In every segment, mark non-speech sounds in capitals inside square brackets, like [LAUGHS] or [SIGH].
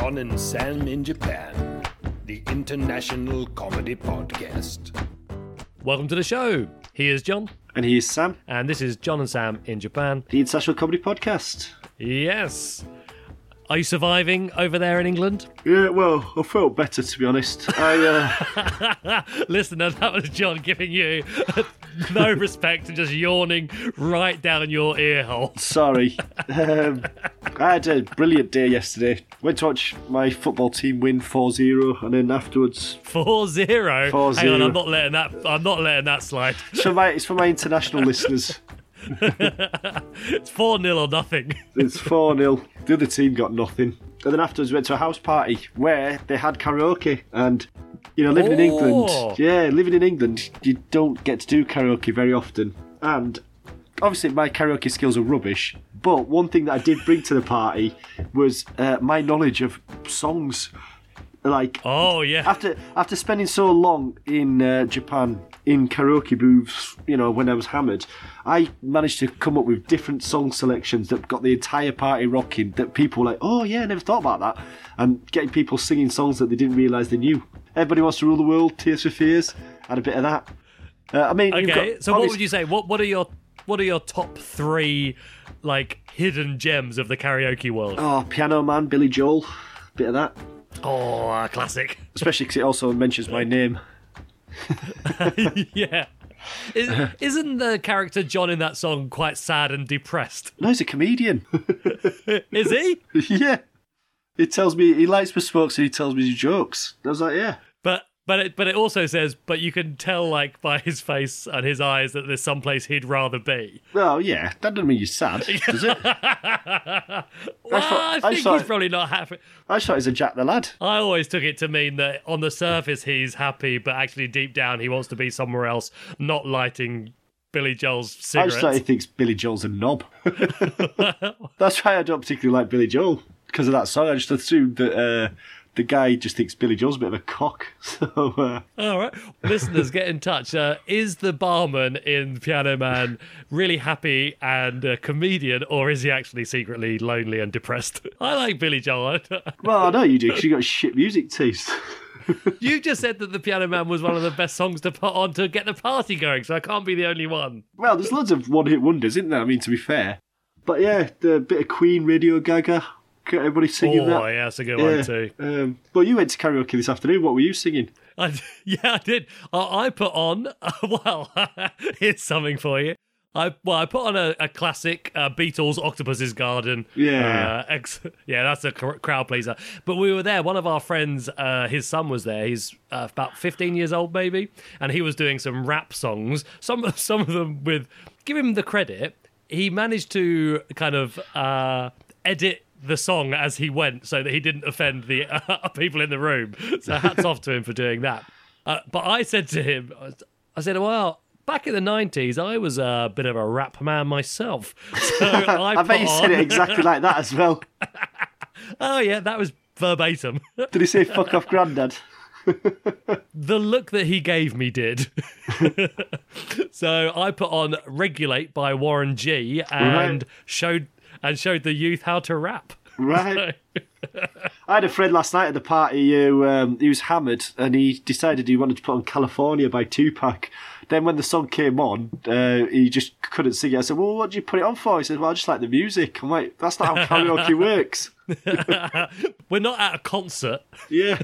John and Sam in Japan, the international comedy podcast. Welcome to the show. Here's John, And here's Sam, and this is John and Sam in Japan. the International Comedy Podcast. Yes. Are you surviving over there in England? Yeah, well, I felt better to be honest. I, uh, [LAUGHS] Listener, that was John giving you [LAUGHS] no respect and just yawning right down your ear hole. sorry. Um, I had a brilliant day yesterday. Went to watch my football team win 4-0, and then afterwards, 4 0. 4-0. Hang on, I'm not letting that I'm not letting that slide. it's for my, it's for my international listeners. [LAUGHS] [LAUGHS] It's 4 0 or nothing. It's 4-0. The other team got nothing. And then afterwards, we went to a house party where they had karaoke. And, you know, living in Oh. England, yeah, living in England, you don't get to do karaoke very often. And obviously, my karaoke skills are rubbish. But one thing that I did bring to the party was uh, my knowledge of songs. Like, Oh, yeah. after after spending so long in uh, Japan in karaoke booths, you know, when I was hammered, I managed to come up with different song selections that got the entire party rocking. That people were like, oh yeah, I never thought about that, and getting people singing songs that they didn't realise they knew. Everybody wants to rule the world. Tears for Fears had a bit of that. Uh, I mean, Okay, got so what would you say? What what are your what are your top three like hidden gems of the karaoke world? Oh, Piano Man, Billy Joel, bit of that. Oh, classic. Especially because it also mentions my name. [LAUGHS] yeah. Is, isn't the character John in that song quite sad and depressed? No, he's a comedian. [LAUGHS] Is he? [LAUGHS] yeah. He tells me he likes bespoke, so he tells me his jokes. I was like, yeah. But but it but it also says, but you can tell like by his face and his eyes that there's someplace he'd rather be. Well, yeah, that doesn't mean you're sad, [LAUGHS] does it? Well, thought- I I think thought- he's probably not happy. I thought he's a Jack the Lad. I always took it to mean that on the surface he's happy, but actually deep down he wants to be somewhere else, not lighting Billy Joel's I just thought he thinks Billy Joel's a knob. [LAUGHS] [LAUGHS] That's why I don't particularly like Billy Joel because of that song. I just assumed that uh, the guy just thinks Billy Joel's a bit of a cock. [LAUGHS] So uh, All right, listeners, get in touch. Uh, is the barman in Piano Man really happy and a comedian, or is he actually secretly lonely and depressed? [LAUGHS] I like Billy Joel. [LAUGHS] well, I know you do because you got shit music taste. you just said that the Piano Man was one of the best songs to put on to get the party going, so I can't be the only one. well, there's loads of one-hit wonders, isn't there? I mean, to be fair, but yeah, the bit of Queen, Radio Gaga, everybody singing oh, that. yeah, that's a good Yeah. one too. Um, well, you went to karaoke this afternoon. What were you singing? I, [LAUGHS] yeah, I did. I, I put on. [LAUGHS] well, [LAUGHS] here's something for you. I well, I put on a, a classic uh, Beatles "Octopus's Garden." Yeah. uh, ex- yeah, that's a cr- crowd pleaser. But we were there. One of our friends, uh, his son was there. He's uh, about 15 years old, maybe, and he was doing some rap songs. Some some of them with. Give him the credit. He managed to kind of uh, edit the song as he went so that he didn't offend the [LAUGHS] uh, people in the room. So hats off to him for doing that. Uh, but I said to him, I said, well, back in the 90s, I was a bit of a rap man myself. [LAUGHS] So [LAUGHS] I, I bet you said on- it exactly like that as well. Oh, yeah, that was verbatim. Did he say "fuck off, granddad"? the look that he gave me did. so I put on "Regulate" by Warren G and Right. showed and showed the youth how to rap. Right. [LAUGHS] I had a friend last night at the party who um, he was hammered and he decided he wanted to put on California by Tupac. Then when the song came on, uh, he just couldn't sing it. I said, "Well, what did you put it on for?" He said, "Well, I just like the music." I'm like, "That's not how karaoke [LAUGHS] works." [LAUGHS] We're not at a concert. Yeah.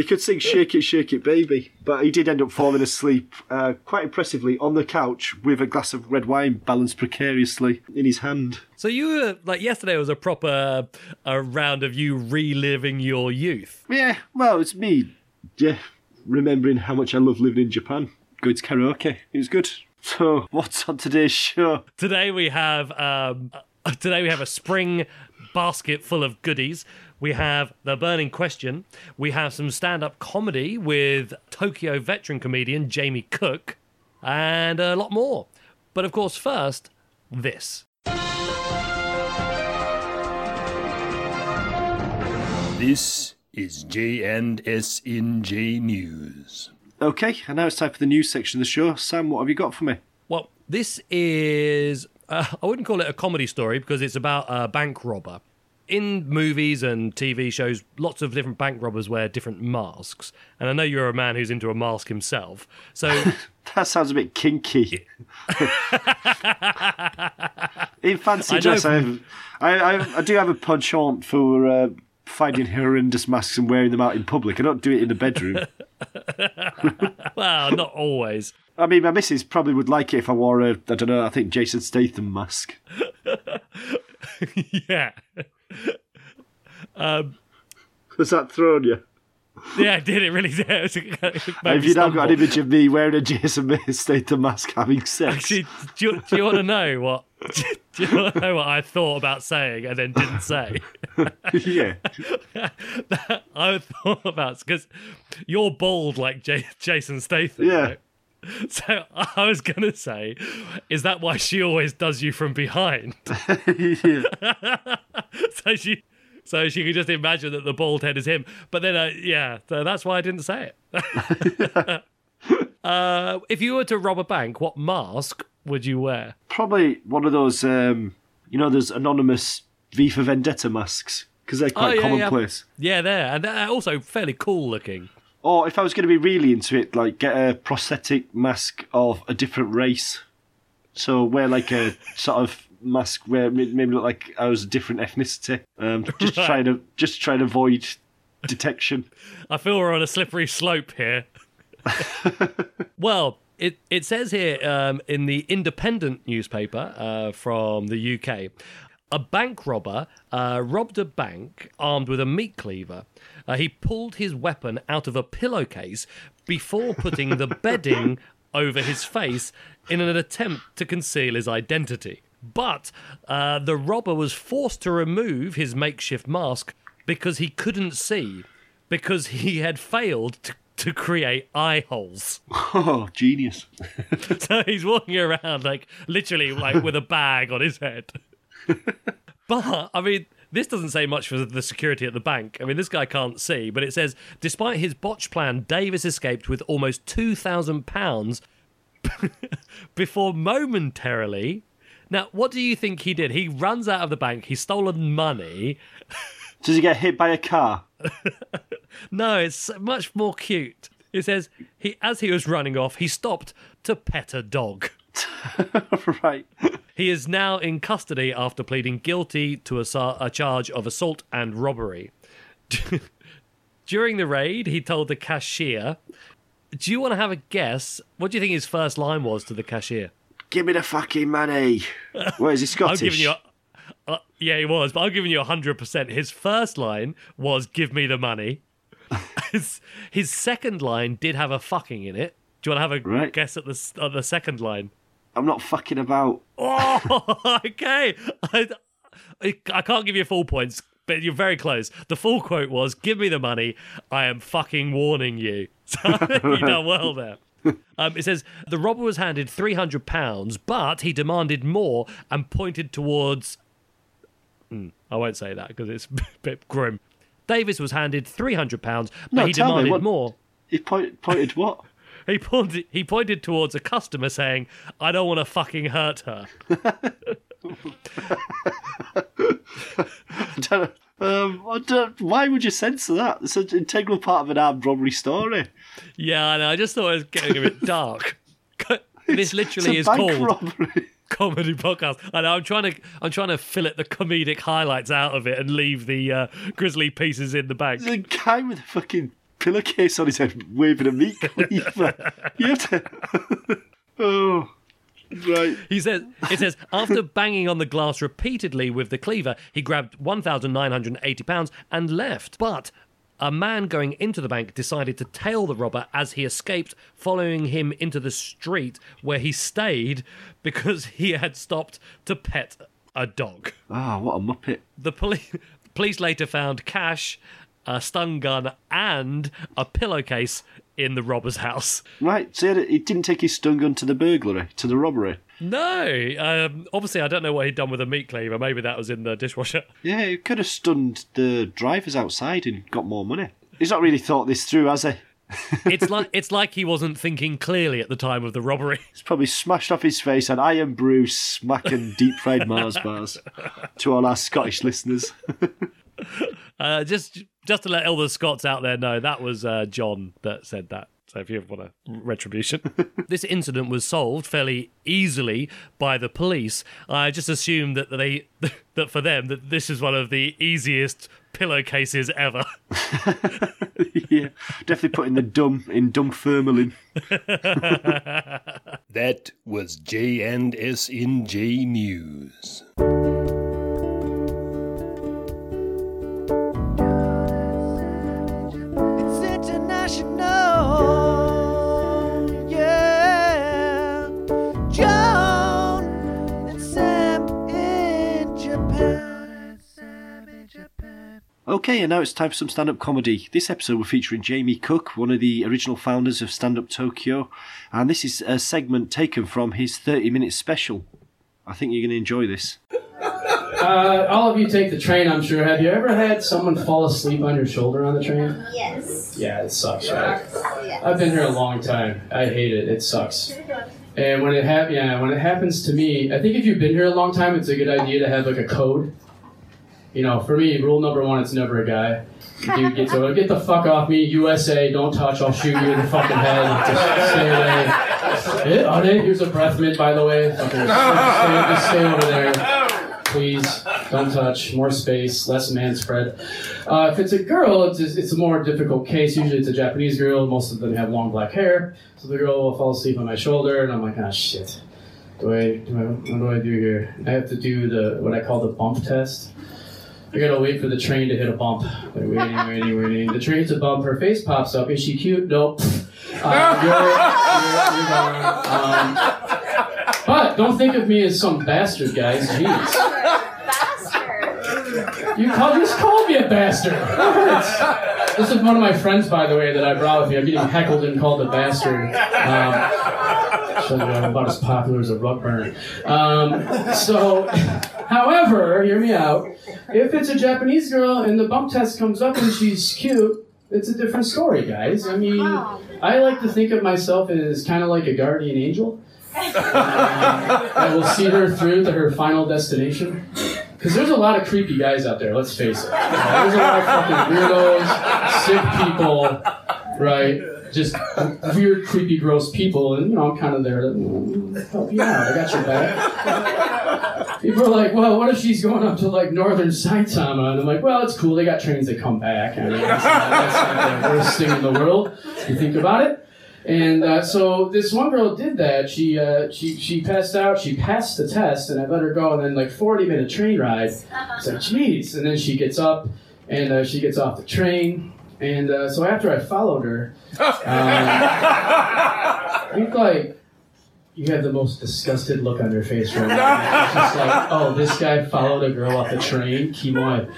He could sing Shake It, Shake It, Baby, but he did end up falling asleep uh, quite impressively on the couch with a glass of red wine balanced precariously in his hand. So you were like yesterday was a proper a round of you reliving your youth. Yeah, well, it's me, yeah, remembering how much I love living in Japan. Going to karaoke, it was good. So, what's on today's show? Today we have um, [LAUGHS] today we have a spring basket full of goodies. We have the burning question. We have some stand-up comedy with Tokyo veteran comedian Jamie Cook, and a lot more. But of course, first, this. This is J&S in J News. Okay, and now it's time for the news section of the show. Sam, what have you got for me? Well, this is. Uh, I wouldn't call it a comedy story because it's about a bank robber. In movies and TV shows, lots of different bank robbers wear different masks. And I know you're a man who's into a mask himself. So, [LAUGHS] That sounds a bit kinky. [LAUGHS] [LAUGHS] In fancy I dress, I, have, I, I, I do have a penchant for uh, finding horrendous masks and wearing them out in public. I don't do it in the bedroom. well, not always. I mean, my missus probably would like it if I wore a, I don't know, I think Jason Statham mask. yeah. Um, Has that thrown you? Yeah, it did. It really did. [LAUGHS] It Have you now got an image of me wearing a Jason Statham mask having sex? Actually, do you, do you want to know what? [LAUGHS] Do you want to know what I thought about saying and then didn't say? [LAUGHS] yeah. I thought about because you're bald like J- Jason Statham. Yeah. right? [LAUGHS] So I was gonna say, is that why she always does you from behind? [LAUGHS] [LAUGHS] so she, so she could just imagine that the bald head is him. But then, uh, yeah, so that's why I didn't say it. uh, if you were to rob a bank, what mask would you wear? Probably one of those, um, you know, those anonymous V for Vendetta masks because they're quite Oh, yeah, yeah. commonplace. Yeah, there, and they're also fairly cool looking. Or if I was going to be really into it, like get a prosthetic mask of a different race. So wear like a sort of mask where ma- maybe look like I was a different ethnicity. Um, [LAUGHS] just Right. trying to just trying to avoid detection. I feel we're on a slippery slope here. [LAUGHS] well, it, it says here um, in the Independent newspaper uh, from the UK a bank robber uh, robbed a bank armed with a meat cleaver. Uh, he pulled his weapon out of a pillowcase before putting the [LAUGHS] bedding over his face in an attempt to conceal his identity. But uh, the robber was forced to remove his makeshift mask because he couldn't see, because he had failed to, to create eye holes. Oh, genius! [LAUGHS] So he's walking around like literally like with a bag on his head. [LAUGHS] but I mean, this doesn't say much for the security at the bank. I mean, this guy can't see, but it says despite his botch plan, Davis escaped with almost two thousand pounds [LAUGHS] before momentarily. Now, what do you think he did? He runs out of the bank. He's stolen money. [LAUGHS] Does he get hit by a car? No, it's much more cute. It says he, as he was running off, he stopped to pet a dog. right. He is now in custody after pleading guilty to a, a charge of assault and robbery. [LAUGHS] During the raid, he told the cashier, Do you want to have a guess? What do you think his first line was to the cashier? Give me the fucking money. [LAUGHS] Where is he Scottish? I'm giving you. A, uh, yeah, he was, but I'm giving you 100%. His first line was, Give me the money. [LAUGHS] his, his second line did have a fucking in it. Do you want to have a Right. guess at the, at the second line? I'm not fucking about. Oh, [LAUGHS] okay. I, I can't give you full points, but you're very close. The full quote was, "Give me the money. I am fucking warning you." [LAUGHS] So you done well there. Um, it says the robber was handed three hundred pounds, but he demanded more and pointed towards. Hmm, I won't say that because it's [LAUGHS] a bit grim. Davis was handed three hundred pounds, but No, he tell me, demanded what- more. He point, pointed what? He pointed, he pointed towards a customer saying, I don't want to fucking hurt her. [LAUGHS] I don't. Um, I don't, why would you censor that? It's an integral part of an armed robbery story. Yeah, I know. I just thought it was getting a bit [LAUGHS] dark. this literally is called robbery. [LAUGHS] comedy podcast. I know. I'm trying to. I'm trying to fillet the comedic highlights out of it and leave the uh, grisly pieces in the bank. A guy with a fucking pillowcase on his head waving a meat cleaver. you have to. oh, right. He says. It says after banging on the glass repeatedly with the cleaver, he grabbed 1,980 pounds and left. But. A man going into the bank decided to tail the robber as he escaped, following him into the street where he stayed because he had stopped to pet a dog. Ah, what a muppet. The police police later found cash, a stun gun, and a pillowcase in the robber's house. Right, so he, had a- he didn't take his stun gun to the burglary, to the robbery. No, um, obviously I don't know what he'd done with a meat cleaver. Maybe that was in the dishwasher. [LAUGHS] Yeah, he could have stunned the drivers outside and got more money. He's not really thought this through, has he? [LAUGHS] It's like it's like he wasn't thinking clearly at the time of the robbery. [LAUGHS] He's probably smashed off his face and I am Bruce smacking deep fried Mars bars to all our Scottish listeners. Uh, just just to let all the Scots out there know, that was uh, John that said that. So if you want a retribution, [LAUGHS] this incident was solved fairly easily by the police. I just assume that they [LAUGHS] that for them that this is one of the easiest pillowcases ever. [LAUGHS] yeah, definitely putting the dumb in Dunfermline. That was J&S in J News. Okay, and now it's time for some stand up comedy. This episode we're featuring Jamie Cook, one of the original founders of Stand Up Tokyo, and this is a segment taken from his 30 minute special. I think you're going to enjoy this. Uh, all of you take the train, I'm sure. Have you ever had someone fall asleep on your shoulder on the train? Yes. Yeah, it sucks, right? Yes. I've been here a long time. I hate it. It sucks. And when it hap- yeah, when it happens to me, I think if you've been here a long time, it's a good idea to have like a code. You know, for me, rule number one, it's never a guy. Dude get the fuck off me, USA, don't touch, I'll shoot you in the fucking head. Just stay away. Eh, Are they? Here's a breath mint, by the way. Fucking, just, stay, just stay over there. Please, don't touch. More space, less man spread. Uh, if it's a girl, it's, it's a more difficult case. Usually it's a Japanese girl. Most of them have long black hair. So the girl will fall asleep on my shoulder, and I'm like, ah, shit. Do I, do I, what do I do here? I have to do the what I call the bump test. I gotta wait for the train to hit a bump. Like, waiting, waiting, waiting. The train hits a bump. Her face pops up. Is she cute? Nope. Uh, you're, you're, you're. Um, but don't think of me as some bastard, guys. Jeez. Bastard. You call, just called me a bastard. This is one of my friends, by the way, that I brought with me. I'm getting heckled and called a bastard. Um, shows I'm about as popular as a rug burn. Um, so, however, hear me out. If it's a Japanese girl and the bump test comes up and she's cute, it's a different story, guys. I mean, I like to think of myself as kind of like a guardian angel. [LAUGHS] I will see her through to her final destination. Because there's a lot of creepy guys out there, let's face it. Uh, there's a lot of fucking weirdos, sick people, right? Just weird, creepy, gross people, and you know, I'm kind of there to help you out. I got your back. [LAUGHS] [LAUGHS] People are like, well, what if she's going up to like northern Saitama? And I'm like, well, it's cool. They got trains that come back. I mean, that's not, that's not the worst thing in the world. if You think about it. And uh, so this one girl did that. She uh, she she passed out. She passed the test, and I let her go. And then like 40 minute train ride. It's like, jeez. And then she gets up, and uh, she gets off the train. And uh, so after I followed her, [LAUGHS] um, I think like you have the most disgusted look on your face right now. It's just like, oh, this guy followed a girl off the train. Kimoi.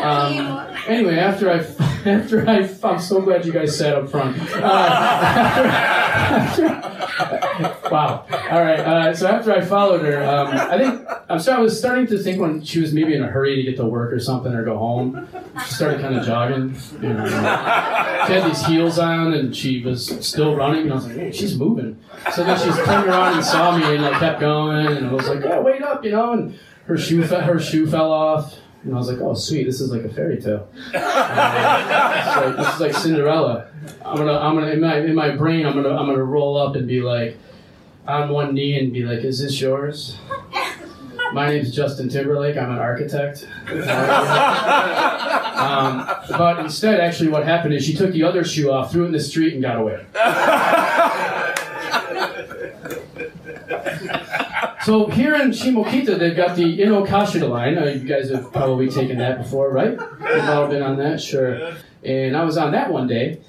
Um, anyway, after I, [LAUGHS] after I, I'm so glad you guys sat up front. Uh, [LAUGHS] wow. All right. Uh, so after I followed her, um, I think I'm sorry. I was starting to think when she was maybe in a hurry to get to work or something or go home. She started kind of jogging. You know, she had these heels on and she was still running. And I was like, hey, she's moving. So then she turned around and saw me and like kept going. And I was like, oh, wait up, you know. And her shoe, fe- her shoe fell off. And I was like, oh, sweet, this is like a fairy tale. [LAUGHS] Uh, so this is like Cinderella. I'm gonna, I'm gonna, in my, in my brain, I'm gonna, I'm gonna roll up and be like, on one knee and be like, is this yours? My name's Justin Timberlake. I'm an architect. [LAUGHS] um, but instead, actually, what happened is she took the other shoe off, threw it in the street, and got away. [LAUGHS] So here in Shimokita, they've got the Inokashira line. Uh, you guys have probably taken that before, right? You've all been on that, sure. And I was on that one day,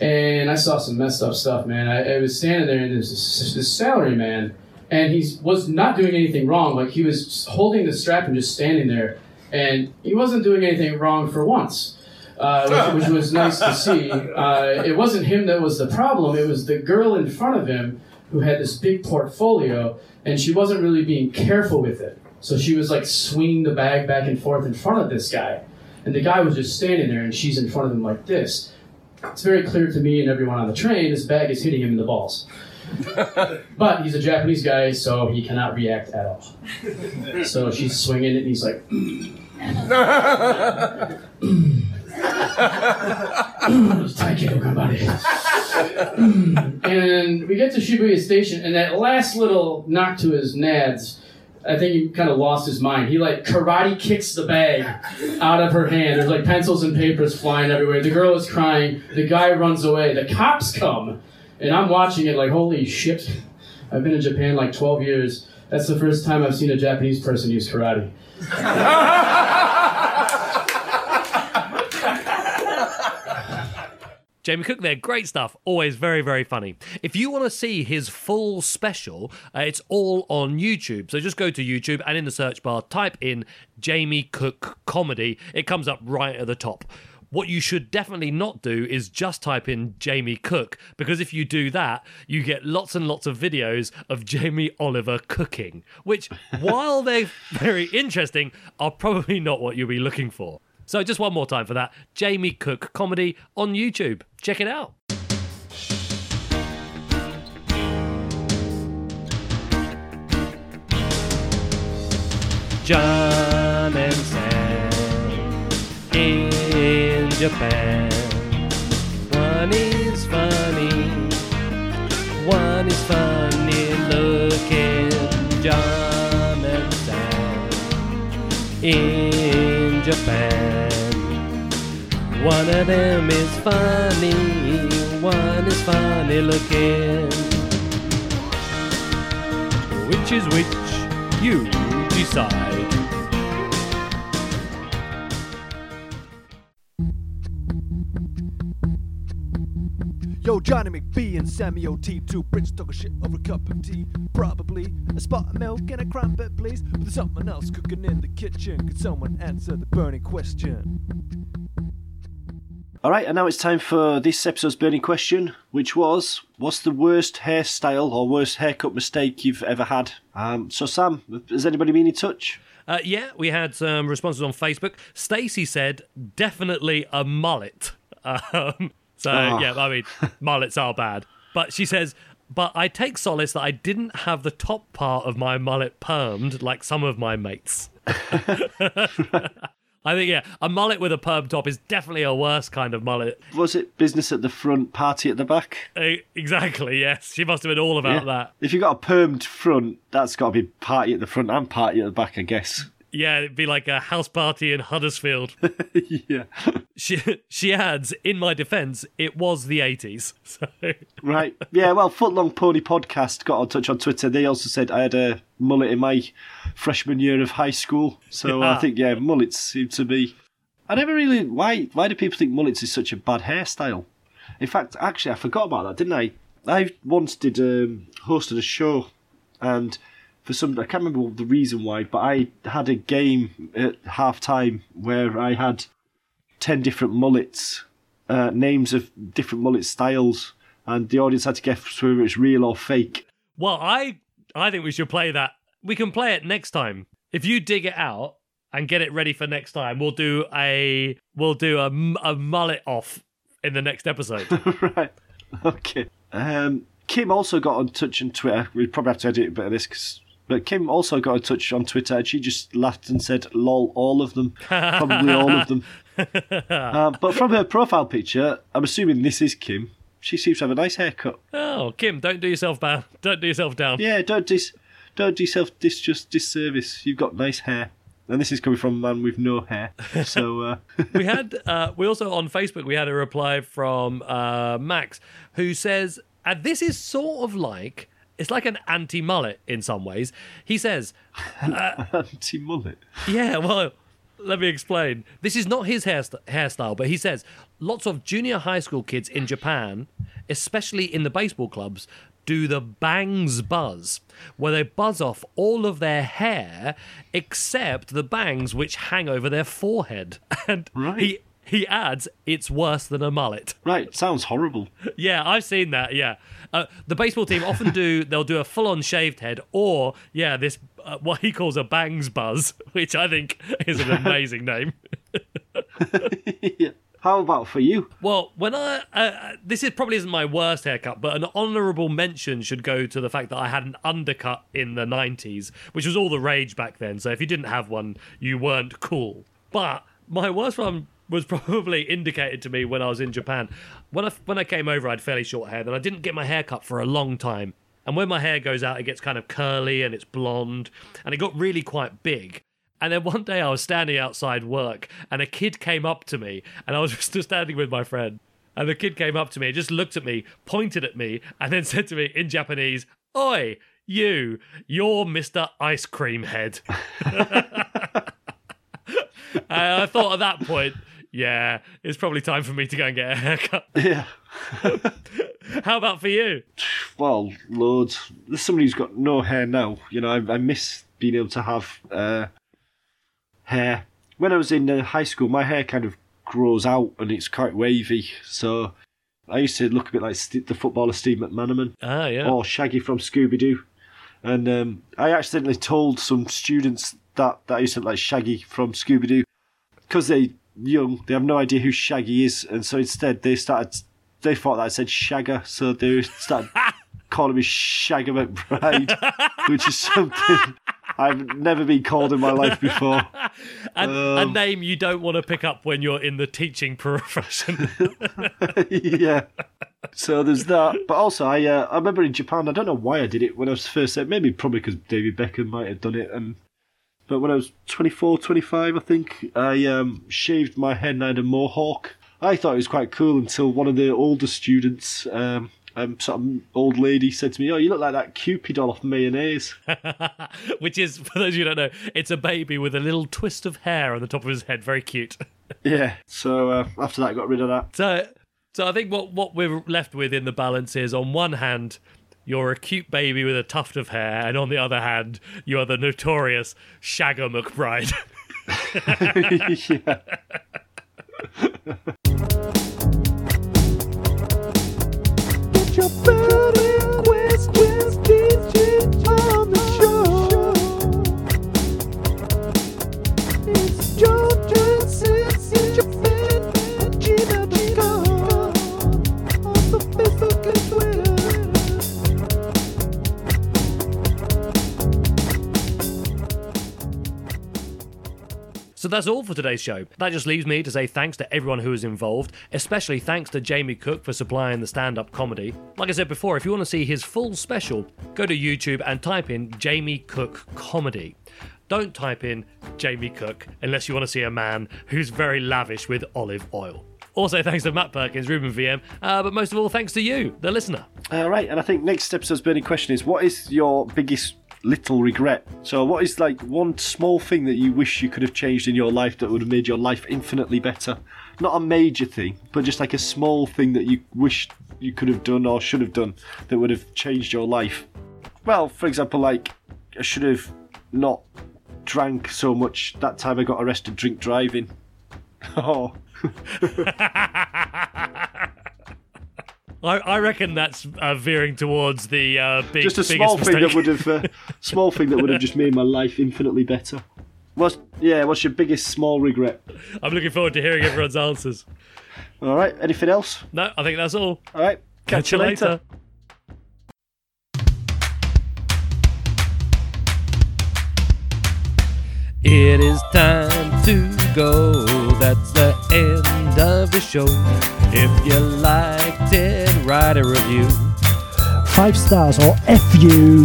and I saw some messed up stuff, man. I, I was standing there, and this, this salary man and he was not doing anything wrong. Like he was holding the strap and just standing there, and he wasn't doing anything wrong for once. Uh, which, which was nice to see. Uh, it wasn't him that was the problem. It was the girl in front of him who had this big portfolio, and she wasn't really being careful with it. So she was like swinging the bag back and forth in front of this guy, and the guy was just standing there, and she's in front of him like this. It's very clear to me and everyone on the train this bag is hitting him in the balls. [LAUGHS] but he's a Japanese guy, so he cannot react at all. [LAUGHS] So she's swinging it, and he's like, "Thank you, everybody." [LAUGHS] and we get to Shibuya Station, and that last little knock to his nads, I think he kind of lost his mind. He like karate kicks the bag out of her hand. There's like pencils and papers flying everywhere. The girl is crying. The guy runs away. The cops come, and I'm watching it like, holy shit. I've been in Japan like 12 years. That's the first time I've seen a Japanese person use karate. [LAUGHS] Jamie Cook there, great stuff. Always very, very funny. If you want to see his full special, uh, it's all on YouTube. So just go to YouTube and in the search bar, type in Jamie Cook comedy. It comes up right at the top. What you should definitely not do is just type in Jamie Cook, because if you do that, you get lots and lots of videos of Jamie Oliver cooking, which, [LAUGHS] while they're very interesting, are probably not what you'll be looking for. So, just one more time for that Jamie Cook comedy on YouTube. Check it out. John and Sam in Japan. One is funny, one is funny looking. John and Sam in Japan. One of them is funny, one is funny looking. Which is which? You decide. Johnny McBee and Sammy O.T. Two Brits talking shit over a cup of tea. Probably a spot of milk and a crumpet, please. But there's something else cooking in the kitchen. Could someone answer the burning question? All right, and now it's time for this episode's burning question, which was: What's the worst hairstyle or worst haircut mistake you've ever had? Um, so, Sam, has anybody been in touch? Uh, yeah, we had some responses on Facebook. Stacey said definitely a mullet. [LAUGHS] Um, so Ah. yeah, I mean mullets are bad, but she says. But I take solace that I didn't have the top part of my mullet permed like some of my mates. [LAUGHS] I think yeah, a mullet with a perm top is definitely a worse kind of mullet. Was it business at the front, party at the back? Uh, exactly, yes. She must have been all about that. If you've got a permed front, that's got to be party at the front and party at the back, I guess. Yeah, it'd be like a house party in Huddersfield. [LAUGHS] yeah. she she adds, in my defence, it was the eighties. [LAUGHS] So Right. Yeah, well, Footlong Pony Podcast got on touch on Twitter. They also said I had a mullet in my freshman year of high school. So I think, yeah, mullets seem to be. I never really. Why Why do people think mullets is such a bad hairstyle? In fact, actually, I forgot about that, didn't I? I once did um, hosted a show, and for some, I can't remember the reason why, but I had a game at half time where I had 10 different mullets, uh, names of different mullet styles, and the audience had to guess whether it's real or fake. Well, I I think we should play that. We can play it next time. If you dig it out and get it ready for next time, we'll do a we'll do a, a mullet off in the next episode. [LAUGHS] right. Okay. Um, Kim also got on touch on Twitter. We'd probably have to edit a bit of this, 'cause- but Kim also got in touch on Twitter, and she just laughed and said, "Lol, all of them, probably all of them." um, [LAUGHS] but from her profile picture, I'm assuming this is Kim. She seems to have a nice haircut. oh, Kim, don't do yourself bad. Don't do yourself down. Yeah, don't dis, don't do yourself dis just disservice. You've got nice hair, and this is coming from a man with no hair. So uh, [LAUGHS] we had uh, we also on Facebook we had a reply from uh, Max who says, and this is sort of like it's like an anti mullet in some ways. He says, uh, anti mullet. Yeah, well, let me explain. This is not his hairst- hairstyle, but he says lots of junior high school kids in Japan, especially in the baseball clubs, do the bangs buzz, where they buzz off all of their hair except the bangs which hang over their forehead. [LAUGHS] And Right. he he adds, "It's worse than a mullet." Right, sounds horrible. Yeah, I've seen that. Yeah, uh, the baseball team often do. [LAUGHS] They'll do a full-on shaved head, or yeah, this uh, what he calls a bangs buzz, which I think is an amazing name. [LAUGHS] yeah. How about for you? Well, when I uh, this is probably isn't my worst haircut, but an honourable mention should go to the fact that I had an undercut in the '90s, which was all the rage back then. So if you didn't have one, you weren't cool. But my worst one was probably indicated to me when I was in Japan. When I when I came over, I had fairly short hair, and I didn't get my hair cut for a long time. And when my hair goes out, it gets kind of curly and it's blonde, and it got really quite big. And then one day I was standing outside work and a kid came up to me and I was [LAUGHS] just standing with my friend. And the kid came up to me just looked at me, pointed at me, and then [LAUGHS] said to me in Japanese, Oi, you, you're Mr. Ice Cream Head. [LAUGHS] I thought at that point, yeah, it's probably time for me to go and get a haircut. [LAUGHS] Yeah. [LAUGHS] How about for you? Well, loads. There's somebody who's got no hair now. You know, I, I miss being able to have uh, hair. When I was in uh, high school, my hair kind of grows out and it's quite wavy. So I used to look a bit like St- the footballer Steve McManaman Ah, yeah. or Shaggy from Scooby Doo. And um, I accidentally told some students that, that I used to look like Shaggy from Scooby Doo. Because they're young, they have no idea who Shaggy is. And so instead, they started, they thought that I said Shagger. So they started [LAUGHS] calling me Shagger McBride, which is something I've never been called in my life before. [LAUGHS] And a um, name you don't want to pick up when you're in the teaching profession. [LAUGHS] yeah. So there's that. But also, I uh, I remember in Japan, I don't know why I did it when I was first there. Maybe probably because David Beckham might have done it. And But when I was 24, 25, I think, I um, shaved my head and I had a mohawk. I thought it was quite cool until one of the older students, um, um, of old lady, said to me, Oh, you look like that Kewpie doll off mayonnaise. [LAUGHS] Which is, for those of you who don't know, it's a baby with a little twist of hair on the top of his head. Very cute. [LAUGHS] yeah. So uh, after that, I got rid of that. So, so I think what what we're left with in the balance is, on one hand, you're a cute baby with a tuft of hair, and on the other hand, you are the notorious Shagger McBride. [LAUGHS] [LAUGHS] yeah. So that's all for today's show. That just leaves me to say thanks to everyone who was involved, especially thanks to Jamie Cook for supplying the stand up comedy. Like I said before, if you want to see his full special, go to YouTube and type in Jamie Cook Comedy. Don't type in Jamie Cook unless you want to see a man who's very lavish with olive oil. Also, thanks to Matt Perkins, Ruben VM, uh, but most of all, thanks to you, the listener. All right, and I think next episode's burning question is what is your biggest little regret? So, what is like one small thing that you wish you could have changed in your life that would have made your life infinitely better? Not a major thing, but just like a small thing that you wish you could have done or should have done that would have changed your life. Well, for example, like I should have not drank so much that time I got arrested drink driving. [LAUGHS] Oh, [LAUGHS] I, I reckon that's uh, veering towards the uh, big, just a biggest small thing that would have, uh, [LAUGHS] small thing that would have just made my life infinitely better. What's yeah? What's your biggest small regret? I'm looking forward to hearing everyone's answers. All right. Anything else? No, I think that's all. All right. Catch, you later. It is time to go. That's the end of the show. If you liked it, write a review. Five stars or F you.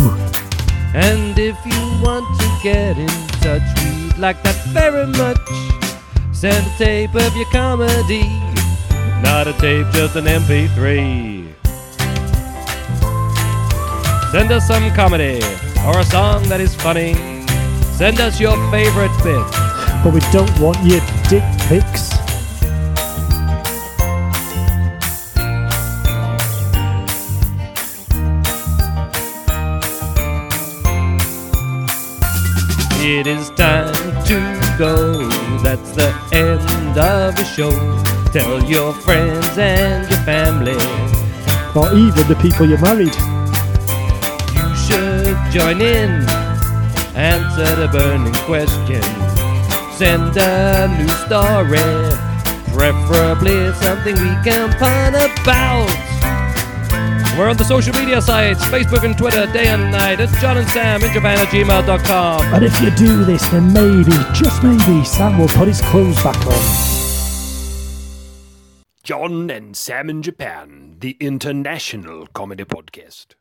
And if you want to get in touch, we'd like that very much. Send a tape of your comedy, not a tape, just an MP3. Send us some comedy or a song that is funny. Send us your favorite bit. But we don't want your dick pics. It is time to go. That's the end of the show. Tell your friends and your family. Or even the people you married. You should join in. Answer the burning question. Send a new story. Preferably something we can pun about. We're on the social media sites Facebook and Twitter day and night. It's John and Sam in Japan at gmail.com. And if you do this, then maybe, just maybe, Sam will put his clothes back on. John and Sam in Japan, the international comedy podcast.